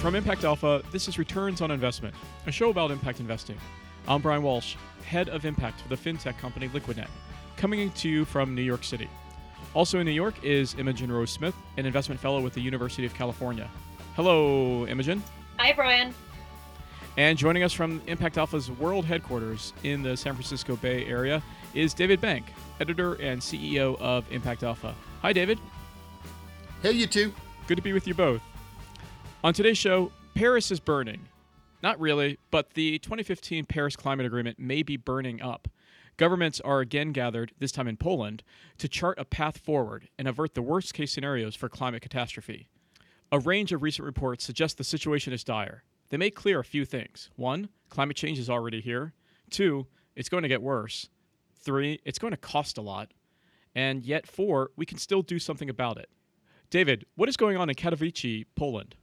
From Impact Alpha, this is Returns on Investment, a show about impact investing. I'm Brian Walsh, head of impact for the fintech company Liquidnet, coming to you from New York City. Also in New York is Imogen Rose Smith, an investment fellow with the University of California. Hello, Imogen. Hi, Brian. And joining us from Impact Alpha's world headquarters in the San Francisco Bay Area is David Bank, editor and CEO of Impact Alpha. Hi, David. Hey, you two. Good to be with you both. On today's show, Paris is burning. Not really, but the 2015 Paris Climate Agreement may be burning up. Governments are again gathered, this time in Poland, to chart a path forward and avert the worst case scenarios for climate catastrophe. A range of recent reports suggest the situation is dire. They make clear a few things. One, climate change is already here. Two, it's going to get worse. Three, it's going to cost a lot. And yet, four, we can still do something about it. David, what is going on in Katowice, Poland?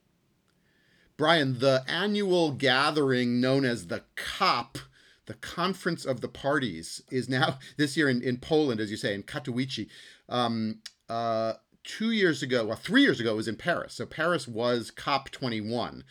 Brian, the annual gathering known as the COP, the Conference of the Parties, is now this year in, in Poland, as you say, in Katowice. Um, uh, two years ago, well, three years ago, it was in Paris. So Paris was COP 21.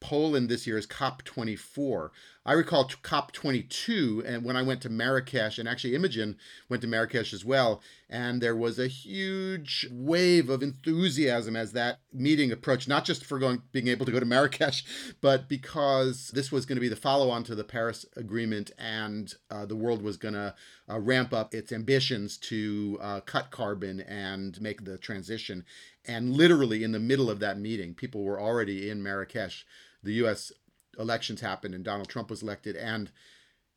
Poland this year is COP24. I recall COP22, and when I went to Marrakesh, and actually Imogen went to Marrakesh as well, and there was a huge wave of enthusiasm as that meeting approached. Not just for going, being able to go to Marrakesh, but because this was going to be the follow-on to the Paris Agreement, and uh, the world was going to uh, ramp up its ambitions to uh, cut carbon and make the transition. And literally in the middle of that meeting, people were already in Marrakesh the U.S. elections happened and Donald Trump was elected, and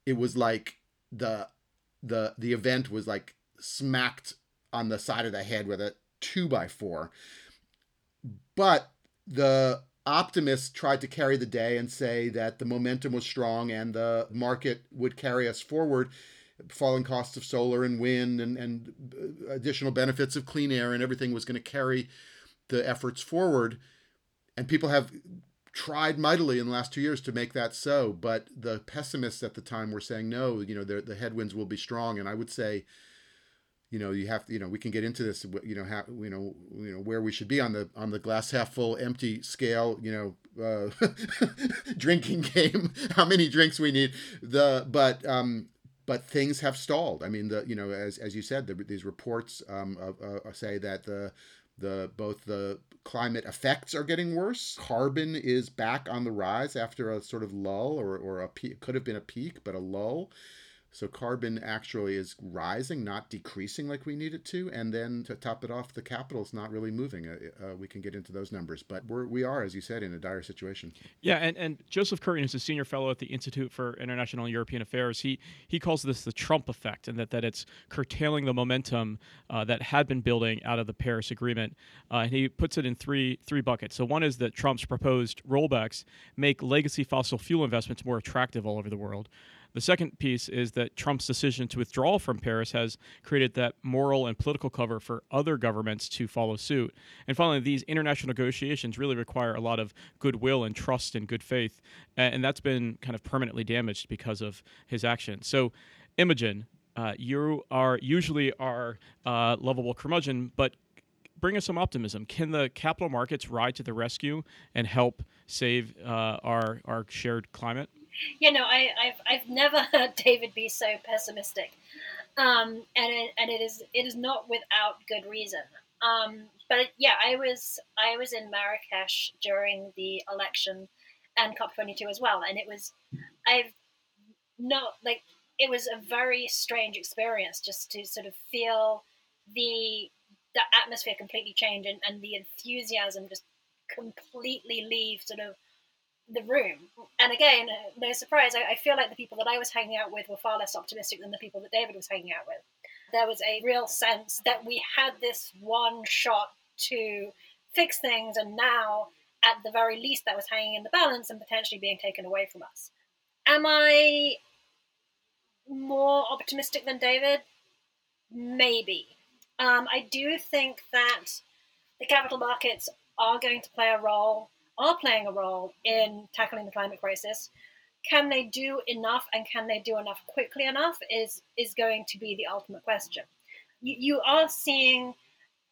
it was like the the the event was like smacked on the side of the head with a two by four. But the optimists tried to carry the day and say that the momentum was strong and the market would carry us forward. Falling costs of solar and wind and, and uh, additional benefits of clean air and everything was going to carry the efforts forward. And people have tried mightily in the last two years to make that so, but the pessimists at the time were saying no. You know, the the headwinds will be strong, and I would say, you know, you have to, you know, we can get into this, you know, how, you know, you know where we should be on the on the glass half full, empty scale, you know, uh, drinking game, how many drinks we need. The but um, but things have stalled. I mean, the you know, as as you said, the, these reports um, uh, uh, say that the the both the climate effects are getting worse. Carbon is back on the rise after a sort of lull or, or a peak, could have been a peak, but a lull. So carbon actually is rising, not decreasing like we need it to. And then to top it off, the capital's not really moving. Uh, uh, we can get into those numbers, but we're, we are, as you said, in a dire situation. Yeah, and, and Joseph Curtin is a senior fellow at the Institute for International and European Affairs. He he calls this the Trump effect, and that, that it's curtailing the momentum uh, that had been building out of the Paris Agreement. Uh, and he puts it in three three buckets. So one is that Trump's proposed rollbacks make legacy fossil fuel investments more attractive all over the world. The second piece is that Trump's decision to withdraw from Paris has created that moral and political cover for other governments to follow suit. And finally, these international negotiations really require a lot of goodwill and trust and good faith. And that's been kind of permanently damaged because of his actions. So, Imogen, uh, you are usually our uh, lovable curmudgeon, but bring us some optimism. Can the capital markets ride to the rescue and help save uh, our our shared climate? You know, I, have I've never heard David be so pessimistic, um, and it, and it is it is not without good reason. Um, but yeah, I was I was in Marrakesh during the election and COP22 as well, and it was I've not like it was a very strange experience just to sort of feel the the atmosphere completely change and, and the enthusiasm just completely leave sort of the room. And again, no surprise, I, I, feel like the people that I was hanging out with were far less optimistic than the people that David was hanging out with. There was a real sense that we had this one shot to fix things, and now, at the very least, that was hanging in the balance and potentially being taken away from us. Am I more optimistic than David? Maybe. Um, I do think that the capital markets are going to play a role are playing a role in tackling the climate crisis. Can they do enough and can they do enough quickly enough is, is going to be the ultimate question. You, you are seeing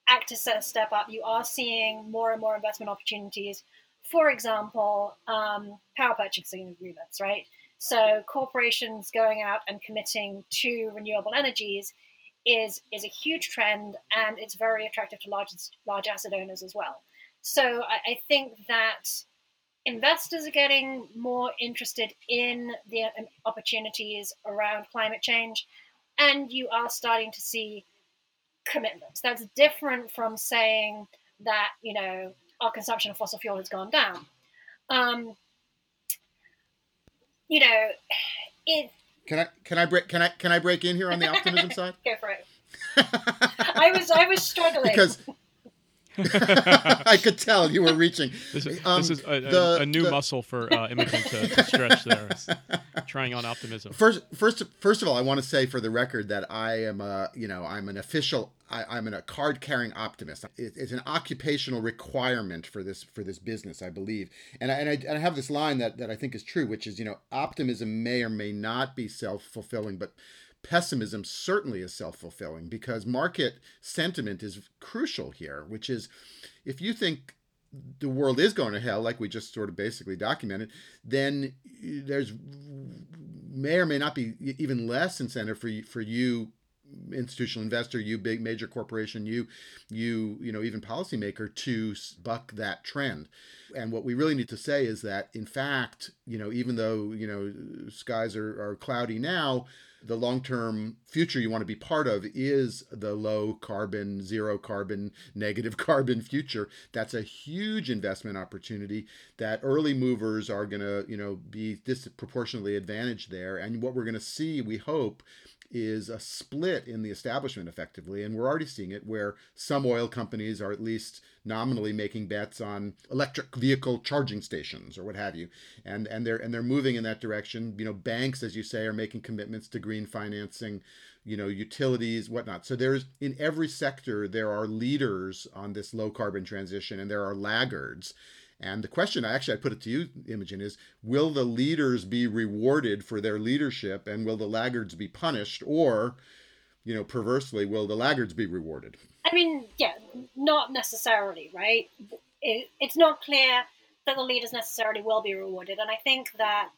actors step up, you are seeing more and more investment opportunities for example, um, power purchasing agreements, right? So corporations going out and committing to renewable energies is is a huge trend, and it's very attractive to large large asset owners as well. So I, I think that investors are getting more interested in the um, opportunities around climate change, and you are starting to see commitments. That's different from saying that you know our consumption of fossil fuel has gone down. Um, you know, it. Can I can I break can I can I break in here on the optimism side? Go for it. I was I was struggling because I could tell you were reaching. This is, Um, this is a, a- the- a new the- muscle for uh, Imogen to, to stretch there. Trying on optimism. First, first, first of all, I want to say for the record that I am a, you know, I'm an official, I, I'm an, a card-carrying optimist. It, it's an occupational requirement for this for this business, I believe. And I, and I and I have this line that that I think is true, which is, you know, optimism may or may not be self-fulfilling, but pessimism certainly is self-fulfilling because market sentiment is crucial here, which is, if you think the world is going to hell, like we just sort of basically documented, then there's may or may not be even less incentive for you, for you institutional investor you big major corporation you you you know even policymaker to buck that trend. And what we really need to say is that in fact you know even though you know skies are, are cloudy now the long-term future you want to be part of is the low carbon zero carbon negative carbon future. That's a huge investment opportunity that early movers are going to you know be disproportionately advantaged there. And what we're going to see we hope is a split in the establishment effectively and we're already seeing it where some oil companies are at least nominally making bets on electric vehicle charging stations or what have you. And and they're and they're moving in that direction. You know banks as you say are making commitments to green financing you know utilities whatnot. So there's in every sector there are leaders on this low carbon transition and there are laggards and the question, actually, I put it to you, Imogen, is will the leaders be rewarded for their leadership and will the laggards be punished? Or, you know, perversely, will the laggards be rewarded? I mean, yeah, not necessarily, right? It, it's not clear that the leaders necessarily will be rewarded. And I think that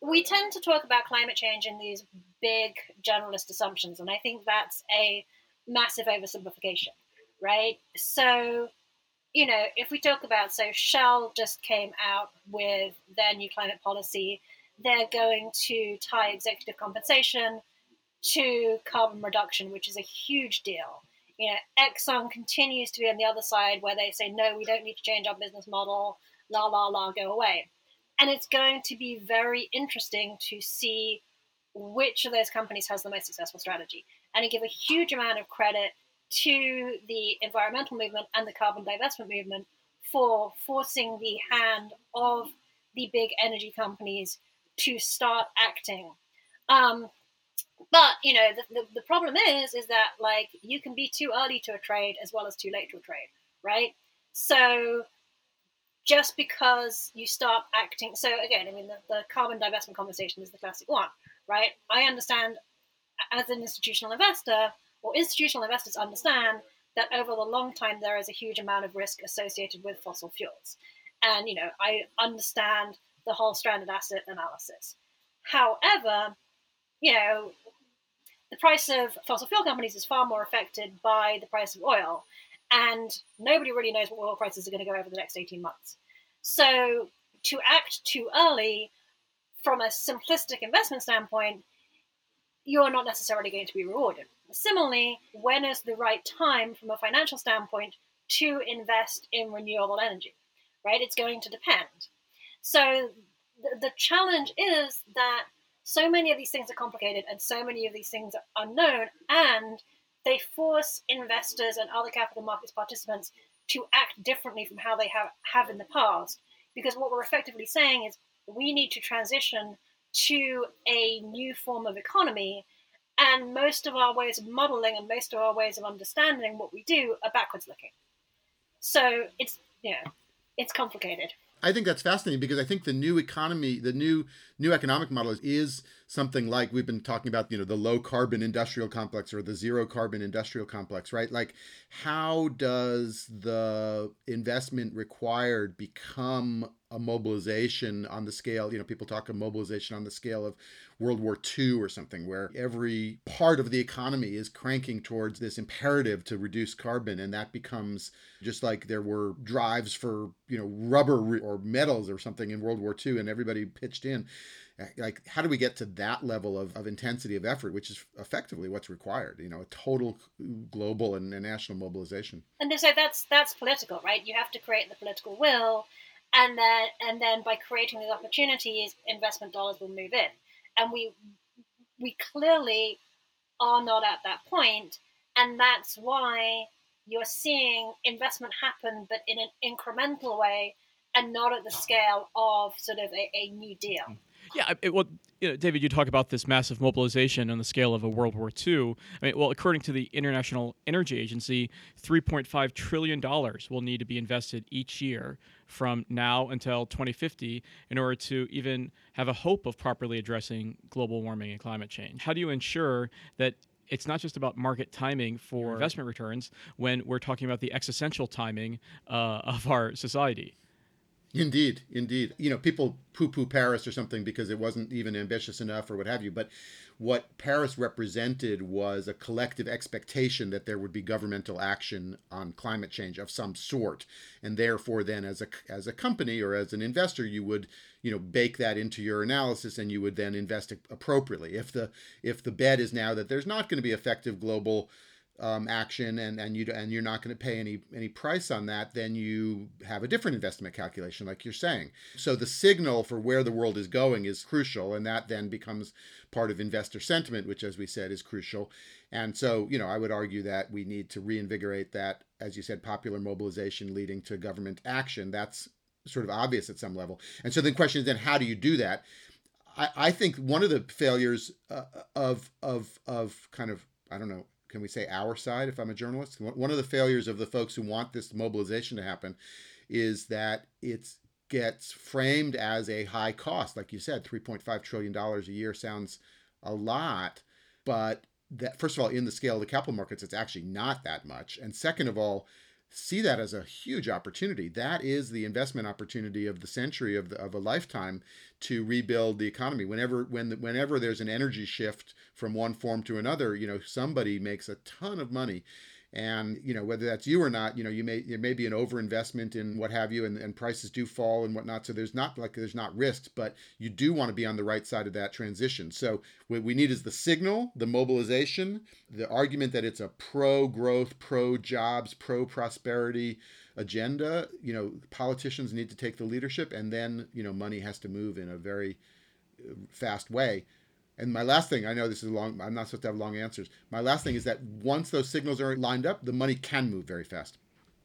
we tend to talk about climate change in these big generalist assumptions. And I think that's a massive oversimplification, right? So, you know, if we talk about, so Shell just came out with their new climate policy, they're going to tie executive compensation to carbon reduction, which is a huge deal. You know, Exxon continues to be on the other side where they say, no, we don't need to change our business model, la, la, la, go away. And it's going to be very interesting to see which of those companies has the most successful strategy. And I give a huge amount of credit to the environmental movement and the carbon divestment movement for forcing the hand of the big energy companies to start acting. Um, but you know the, the, the, problem is is that like you can be too early to a trade as well as too late to a trade right so just because you start acting so again i mean the, the carbon divestment conversation is the classic one right i understand as an institutional investor or institutional investors understand that over the long time there is a huge amount of risk associated with fossil fuels. And you know, I understand the whole stranded asset analysis. However, you know, the price of fossil fuel companies is far more affected by the price of oil, and nobody really knows what oil prices are going to go over the next 18 months. So to act too early from a simplistic investment standpoint, you're not necessarily going to be rewarded. Similarly, when is the right time from a financial standpoint to invest in renewable energy? Right? It's going to depend. So the, challenge is that so many of these things are complicated and so many of these things are unknown, and they force investors and other capital markets participants to act differently from how they have, have in the past. Because what we're effectively saying is we need to transition to a new form of economy and most of our ways of modeling and most of our ways of understanding what we do are backwards looking so it's yeah it's complicated I think that's fascinating because I think the new economy, the new new economic model is, is something like we've been talking about, you know, the low carbon industrial complex or the zero carbon industrial complex, right? Like how does the investment required become a mobilization on the scale, you know, people talk of mobilization on the scale of World War II or something, where every part of the economy is cranking towards this imperative to reduce carbon. And that becomes just like there were drives for, you know, rubber or metals or something in World War II, and everybody pitched in. Like, how do we get to that level of, of intensity of effort, which is effectively what's required? You know, a total global and, and national mobilization. And so that's that's political, right? You have to create the political will and then and then by creating these opportunities, investment dollars will move in, and we we clearly are not at that point, and that's why you're seeing investment happen, but in an incremental way, and not at the scale of sort of a, a new deal. Yeah, it, well, you know, David, you talk about this massive mobilization on the scale of a World War II. I mean, well, according to the International Energy Agency, $3.5 trillion will need to be invested each year from now until 2050 in order to even have a hope of properly addressing global warming and climate change. How do you ensure that it's not just about market timing for investment returns when we're talking about the existential timing uh, of our society? Indeed, indeed. You know, people poo poo Paris or something because it wasn't even ambitious enough or what have you. But what Paris represented was a collective expectation that there would be governmental action on climate change of some sort. And therefore, then as a, as a company or as an investor, you would, you know, bake that into your analysis and you would then invest appropriately. If the, if the bet is now that there's not going to be effective global um, action and and you and you're not going to pay any any price on that, then you have a different investment calculation, like you're saying. So the signal for where the world is going is crucial, and that then becomes part of investor sentiment, which, as we said, is crucial. And so, you know, I would argue that we need to reinvigorate that, as you said, popular mobilization leading to government action. That's sort of obvious at some level. And so the question is then, how do you do that? I, I think one of the failures uh, of of of kind of I don't know can we say our side if I'm a journalist? One of the failures of the folks who want this mobilization to happen is that it gets framed as a high cost. Like you said, $3.5 trillion a year sounds a lot, but that first of all, in the scale of the capital markets, it's actually not that much. And second of all, see that as a huge opportunity. That is the investment opportunity of the century of the, of a lifetime to rebuild the economy. Whenever when whenever there's an energy shift from one form to another, you know somebody makes a ton of money and you know whether that's you or not you know you may there may be an overinvestment in what have you and, and prices do fall and whatnot. So there's not like there's not risks but you do want to be on the right side of that transition. So what we need is the signal the mobilization the argument that it's a pro growth pro jobs pro prosperity agenda. You know politicians need to take the leadership and then you know money has to move in a very uh, fast way and my last thing, I know this is long, I'm not supposed to have long answers. My last thing is that once those signals are lined up, the money can move very fast.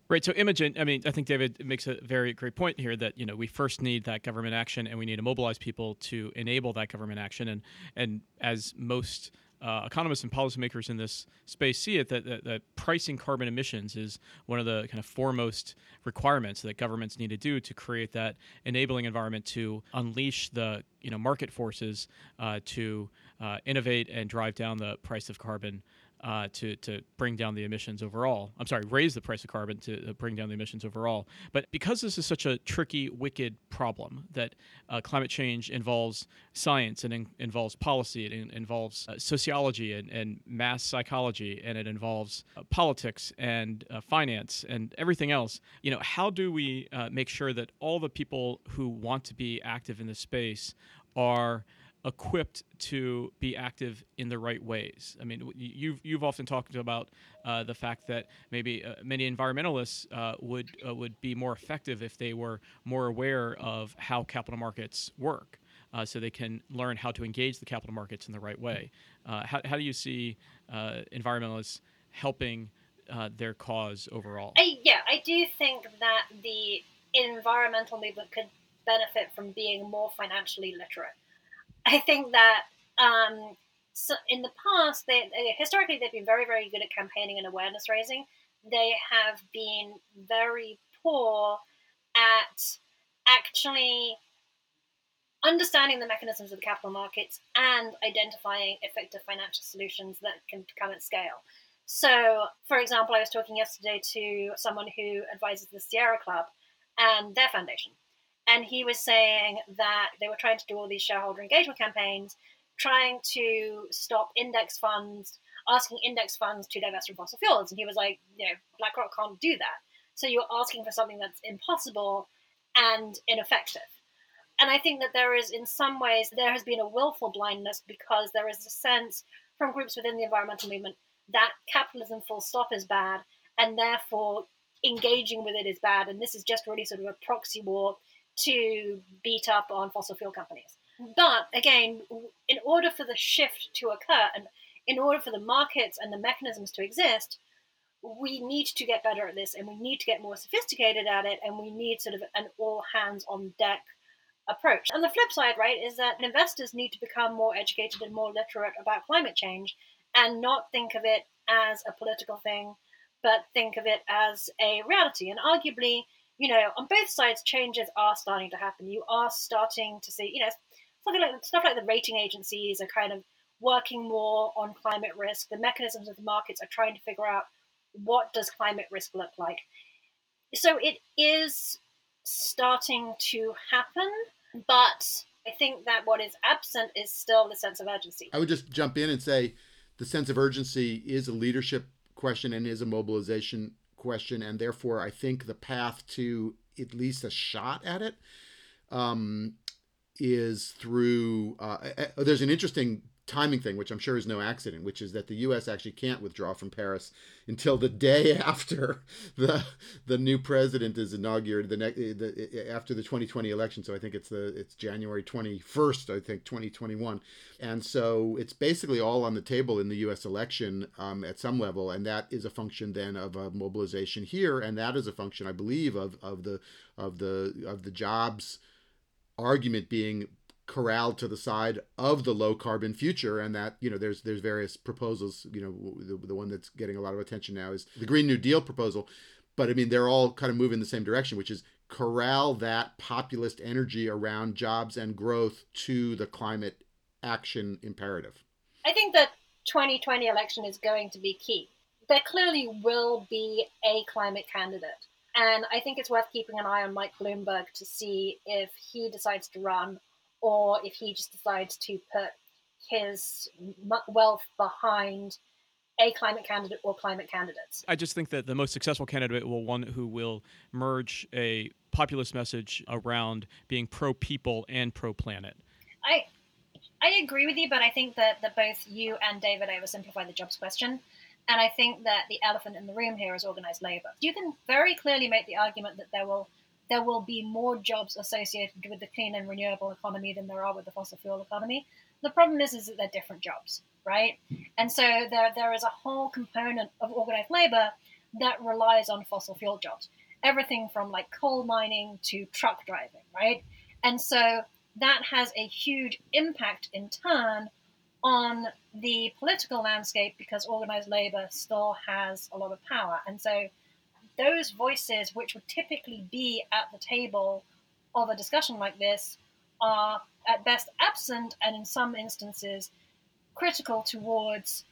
Right. So Imogen, I mean, I think David makes a very great point here that you know we first need that government action, and we need to mobilize people to enable that government action. And and as most uh, economists and policymakers in this space see it that, that, that, pricing carbon emissions is one of the kind of foremost requirements that governments need to do to create that enabling environment to unleash the you know market forces uh, to uh, innovate and drive down the price of carbon uh, to to bring down the emissions overall. I'm sorry, raise the price of carbon to uh, bring down the emissions overall. But because this is such a tricky, wicked problem that uh, climate change involves science and in, involves policy, it in, involves uh, sociology and, and mass psychology, and it involves uh, politics and uh, finance and everything else. You know, how do we make sure that all the people who want to be active in this space are equipped to be active in the right ways. I mean, you've you've often talked about uh, the fact that maybe uh, many environmentalists uh, would uh, would be more effective if they were more aware of how capital markets work, uh, so they can learn how to engage the capital markets in the right way. Uh, how, how do you see environmentalists helping their cause overall? I, yeah, I do think that the environmental movement could benefit from being more financially literate I think that um, so in the past, they, historically they've been very, very good at campaigning and awareness raising. They have been very poor at actually understanding the mechanisms of the capital markets and identifying effective financial solutions that can come at scale. So, for example, I was talking yesterday to someone who advises the Sierra Club and their foundation. And he was saying that they were trying to do all these shareholder engagement campaigns, trying to stop index funds, asking index funds to divest from fossil fuels. And he was like, you know, BlackRock can't do that. So you're asking for something that's impossible and ineffective. And I think that there is, in some ways, there has been a willful blindness because there is a sense from groups within the environmental movement that capitalism full stop is bad and therefore engaging with it is bad. And this is just really sort of a proxy war to beat up on fossil fuel companies. Hmm. But again, in order for the shift to occur and in order for the markets and the mechanisms to exist, we need to get better at this and we need to get more sophisticated at it and we need sort of an all hands on deck approach. And the flip side, right, is that investors need to become more educated and more literate about climate change and not think of it as a political thing, but think of it as a reality. And arguably, you know, on both sides, changes are starting to happen. You are starting to see, you know, something like stuff like the rating agencies are kind of working more on climate risk. The mechanisms of the markets are trying to figure out what does climate risk look like. So it is starting to happen, but I think that what is absent is still the sense of urgency. I would just jump in and say the sense of urgency is a leadership question and is a mobilization question, and therefore I think the path to at least a shot at it um, is through. Uh, there's an interesting timing thing, which I'm sure is no accident, which is that the U.S. actually can't withdraw from Paris until the day after the the new president is inaugurated, the, next the after the 2020 election. So I think it's the it's January 21st, I think 2021, and so it's basically all on the table in the U.S. election um, at some level, and that is a function then of a mobilization here, and that is a function, I believe, of of the of the of the jobs argument being corralled to the side of the low carbon future and that you know there's there's various proposals you know the, the one that's getting a lot of attention now is the green new deal proposal. But i mean they're all kind of moving in the same direction which is corral that populist energy around jobs and growth to the climate action imperative. I think that 2020 election is going to be key. There clearly will be a climate candidate and i think it's worth keeping an eye on mike bloomberg to see if he decides to run or if he just decides to put his wealth behind a climate candidate or climate candidates. I just think that the most successful candidate will one who will merge a populist message around being pro people and pro planet. I I agree with you, but I think that, that both you and David oversimplify the jobs question. And I think that the elephant in the room here is organized labor. You can very clearly make the argument that there will there will be more jobs associated with the clean and renewable economy than there are with the fossil fuel economy. The problem is, is that they're different jobs, right? And so there, there is a whole component of organized labor that relies on fossil fuel jobs. Everything from like coal mining to truck driving, right? And so that has a huge impact in turn on the political landscape because organized labor still has a lot of power. And so those voices, which would typically be at the table of a discussion like this, are at best absent and in some instances critical towards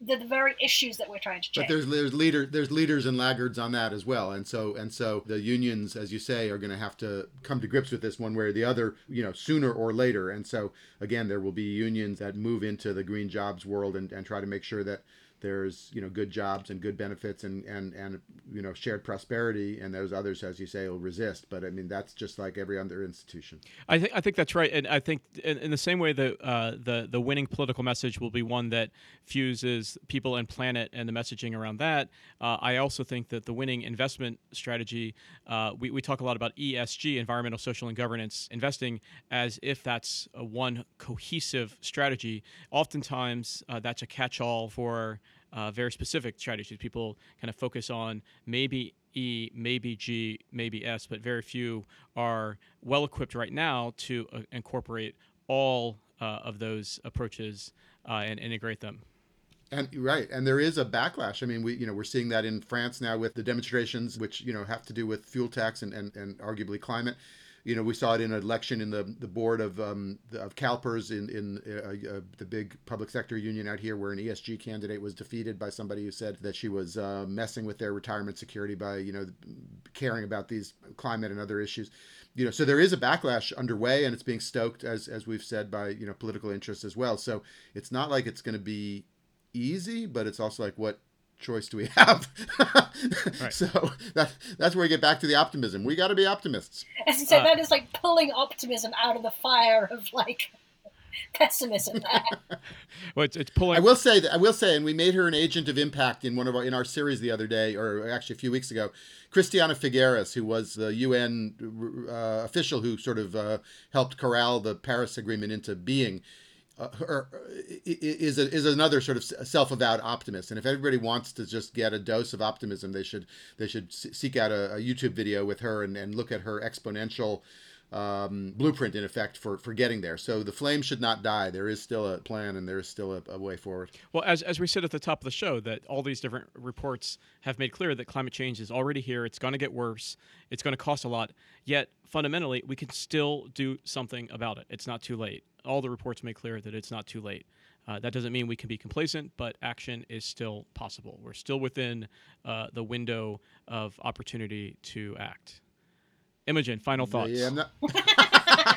the, the, very issues that we're trying to change. But there's there's leader there's leaders and laggards on that as well, and so and so the unions, as you say, are going to have to come to grips with this one way or the other, you know, sooner or later. And so again, there will be unions that move into the green jobs world and, and try to make sure that there's you know good jobs and good benefits and and and you know shared prosperity and those others as you say will resist. But i mean that's just like every other institution. I think i think that's right. And i think in, in the same way that uh, the the winning political message will be one that fuses people and planet and the messaging around that uh, i also think that the winning investment strategy uh, we, we talk a lot about esg environmental social and governance investing as if that's one cohesive strategy. Oftentimes uh, that's a catch-all for uh, very specific strategies. People kind of focus on maybe E, maybe G, maybe S, but very few are well equipped right now to uh, incorporate all uh, of those approaches uh, and integrate them. And right, and there is a backlash. I mean, we you know we're seeing that in France now with the demonstrations, which you know have to do with fuel tax and and, and arguably climate You know, we saw it in an election in the, the board of um, the, of CalPERS in in uh, uh, the big public sector union out here, where an ESG candidate was defeated by somebody who said that she was uh, messing with their retirement security by you know caring about these climate and other issues. You know, so there is a backlash underway, and it's being stoked as as we've said by you know political interests as well. So it's not like it's going to be easy, but it's also like what choice do we have? right. So that that's where we get back to the optimism. We got to be optimists. As you said, uh, that is like pulling optimism out of the fire of like pessimism. well, it's, it's pulling. I will say that I will say, and we made her an agent of impact in one of our in our series the other day, or actually a few weeks ago. Christiana Figueres, who was the UN uh, official who sort of uh, helped corral the Paris Agreement into being uh, her, is a, is another sort of self-avowed optimist. And if everybody wants to just get a dose of optimism, they should they should seek out a, a YouTube video with her and, and look at her exponential um, blueprint in effect for for getting there. So the flame should not die. There is still a plan and there is still a, a, way forward. Well, as as we said at the top of the show, that all these different reports have made clear that climate change is already here. It's going to get worse. It's going to cost a lot. Yet fundamentally, we can still do something about it. It's not too late. All the reports make clear that it's not too late. Uh, that doesn't mean we can be complacent, but action is still possible. We're still within uh, the window of opportunity to act. Imogen, final thoughts. Yeah, I'm not.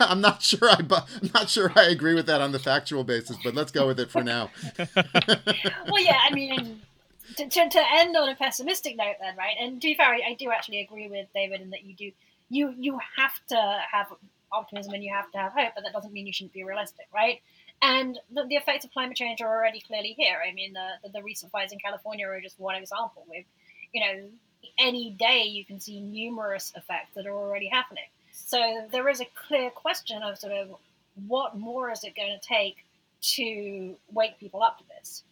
I'm not sure. I, I'm not sure I agree with that on the factual basis, but let's go with it for now. well, yeah, I mean, to, to, to, end on a pessimistic note, then, right? And to be fair, I, I do actually agree with David in that you do you you have to have optimism and you have to have hope, but that doesn't mean you shouldn't be realistic, right? And the, the effects of climate change are already clearly here. I mean, the, the, the recent fires in California are just one example. With, you know, any day you can see numerous effects that are already happening. So there is a clear question of sort of what more is it going to take to wake people up to this?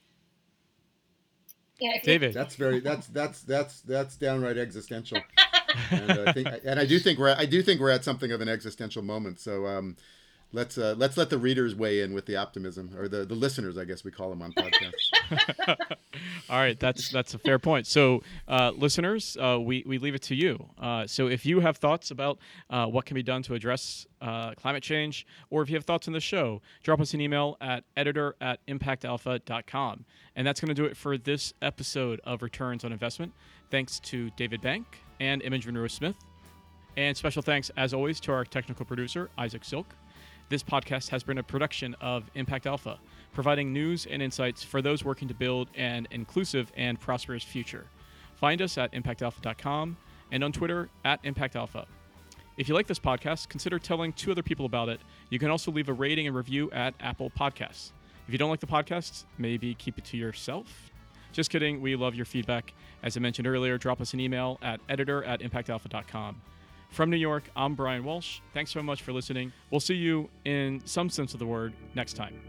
You know, David, you... that's very that's that's that's that's downright existential. and I think, and I do think we're I do think we're at something of an existential moment. So um, let's uh, let's let the readers weigh in with the optimism, or the the listeners, I guess we call them on podcasts. All right, that's that's a fair point. So, uh, listeners, uh, we we leave it to you. Uh, so, if you have thoughts about uh, what can be done to address uh, climate change, or if you have thoughts on the show, drop us an email at editor at impactalpha.com. And that's going to do it for this episode of Returns on Investment. Thanks to David Bank and Imogen Rose Smith. And special thanks, as always, to our technical producer, Isaac Silk. This podcast has been a production of Impact Alpha, providing news and insights for those working to build an inclusive and prosperous future. Find us at impactalpha.com and on Twitter at impactalpha. If you like this podcast, consider telling two other people about it. You can also leave a rating and review at Apple Podcasts. If you don't like the podcast, maybe keep it to yourself. Just kidding. We love your feedback. As I mentioned earlier, drop us an email at editor at impactalpha.com. From New York, I'm Brian Walsh. Thanks so much for listening. We'll see you in some sense of the word next time.